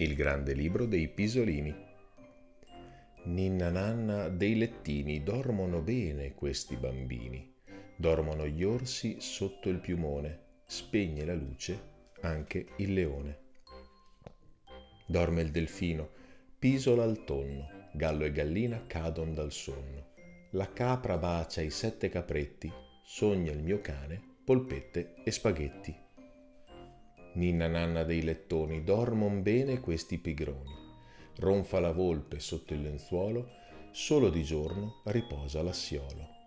Il grande libro dei pisolini. Ninna nanna dei lettini, dormono bene questi bambini. Dormono gli orsi sotto il piumone, spegne la luce anche il leone. Dorme il delfino, pisola al tonno, gallo e gallina cadon dal sonno. La capra bacia i sette capretti, sogna il mio cane, polpette e spaghetti. Ninna nanna dei lettoni, dormon bene questi pigroni. Ronfa la volpe sotto il lenzuolo, solo di giorno riposa l'assiolo.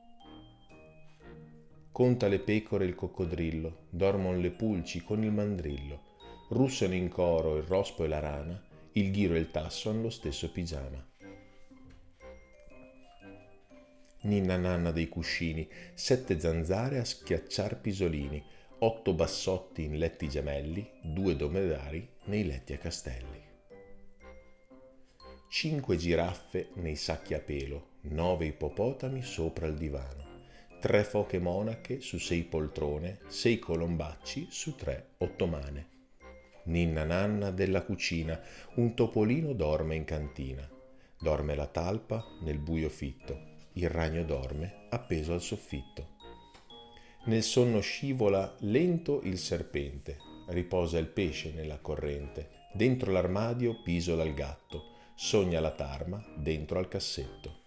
Conta le pecore il coccodrillo, dormon le pulci con il mandrillo, russano in coro il rospo e la rana, il ghiro e il tasso hanno lo stesso pigiama. Ninna nanna dei cuscini, sette zanzare a schiacciar pisolini, otto bassotti in letti gemelli, due domedari nei letti a castelli. Cinque giraffe nei sacchi a pelo, nove ippopotami sopra il divano, tre foche monache su sei poltrone, sei colombacci su tre ottomane. Ninna nanna della cucina, un topolino dorme in cantina. Dorme la talpa nel buio fitto, il ragno dorme appeso al soffitto. Nel sonno scivola lento il serpente, riposa il pesce nella corrente, dentro l'armadio pisola il gatto, sogna la tarma dentro al cassetto.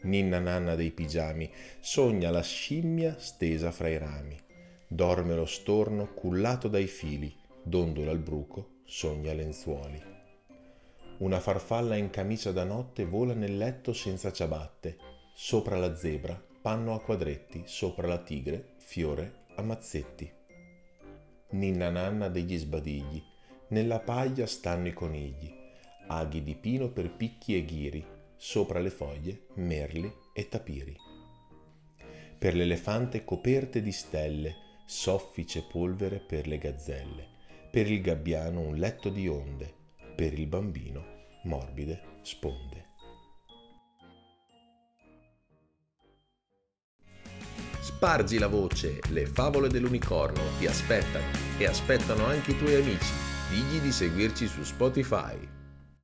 Ninna nanna dei pigiami, sogna la scimmia stesa fra i rami, dorme lo storno cullato dai fili, dondola il bruco, sogna lenzuoli. Una farfalla in camicia da notte vola nel letto senza ciabatte, sopra la zebra panno a quadretti, sopra la tigre, fiore a mazzetti. Ninna nanna degli sbadigli, nella paglia stanno i conigli, aghi di pino per picchi e ghiri, sopra le foglie merli e tapiri. Per l'elefante coperte di stelle, soffice polvere per le gazzelle, per il gabbiano un letto di onde, per il bambino morbide sponde. Spargi la voce, le favole dell'unicorno ti aspettano e aspettano anche i tuoi amici. Digli di seguirci su Spotify.